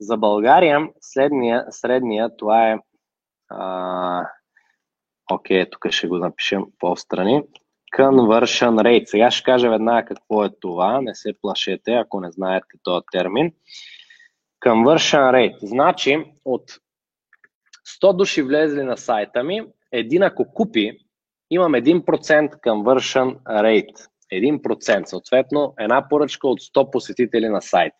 За България средния, средния това е а, окей, тук ще го напишем по-страни. Conversion rate. Сега ще кажа веднага какво е това. Не се плашете, ако не знаете този термин. Conversion rate. Значи от 100 души влезли на сайта ми, един ако купи, имам 1% conversion rate. 1%. Съответно, една поръчка от 100 посетители на сайта.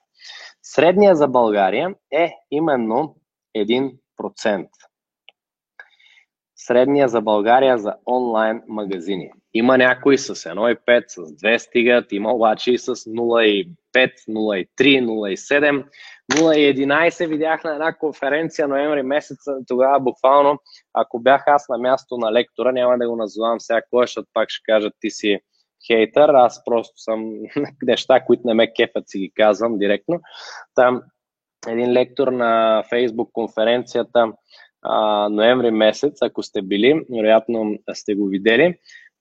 Средния за България е именно 1%. Средния за България за онлайн магазини. Има някои с 1,5, с 2 стигат, има обаче и с 0,5, 0,3, 0,7, 0,11 видях на една конференция ноември месец, тогава буквално, ако бях аз на място на лектора, няма да го назовам сега кой, защото пак ще кажат ти си хейтър, аз просто съм неща, които не ме кефят, си ги казвам директно. Там един лектор на Фейсбук конференцията а, ноември месец, ако сте били, вероятно сте го видели,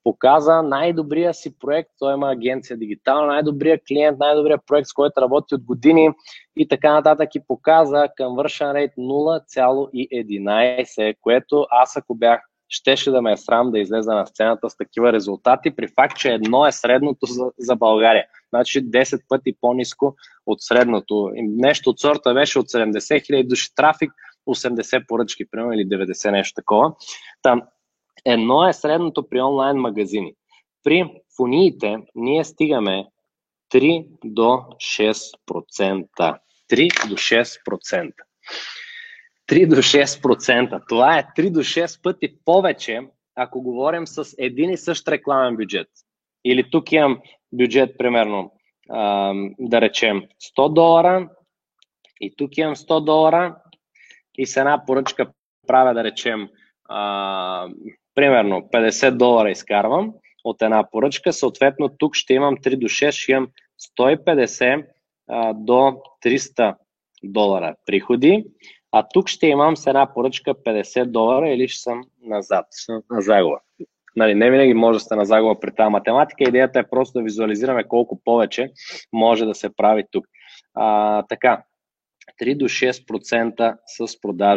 показа най-добрия си проект, той има агенция дигитална, най-добрия клиент, най-добрия проект, с който работи от години и така нататък и показа conversion rate 0,11, което аз ако бях щеше да ме е срам да излеза на сцената с такива резултати, при факт, че едно е средното за, за България. Значи 10 пъти по-низко от средното. Нещо от сорта беше от 70 000 души трафик, 80 поръчки, примерно, или 90 нещо такова. Там едно е средното при онлайн магазини. При фуниите ние стигаме 3 до 6%. 3 до 6%. 3 до 6%. Това е 3 до 6 пъти повече, ако говорим с един и същ рекламен бюджет. Или тук имам бюджет, примерно, да речем 100 долара, и тук имам 100 долара, и с една поръчка правя, да речем, примерно 50 долара изкарвам от една поръчка, съответно тук ще имам 3 до 6, ще имам 150 до 300 долара приходи а тук ще имам с една поръчка 50 долара или ще съм назад, на загуба. Нали, не винаги може да сте на загуба при тази математика. Идеята е просто да визуализираме колко повече може да се прави тук. А, така, 3 до 6% с продажи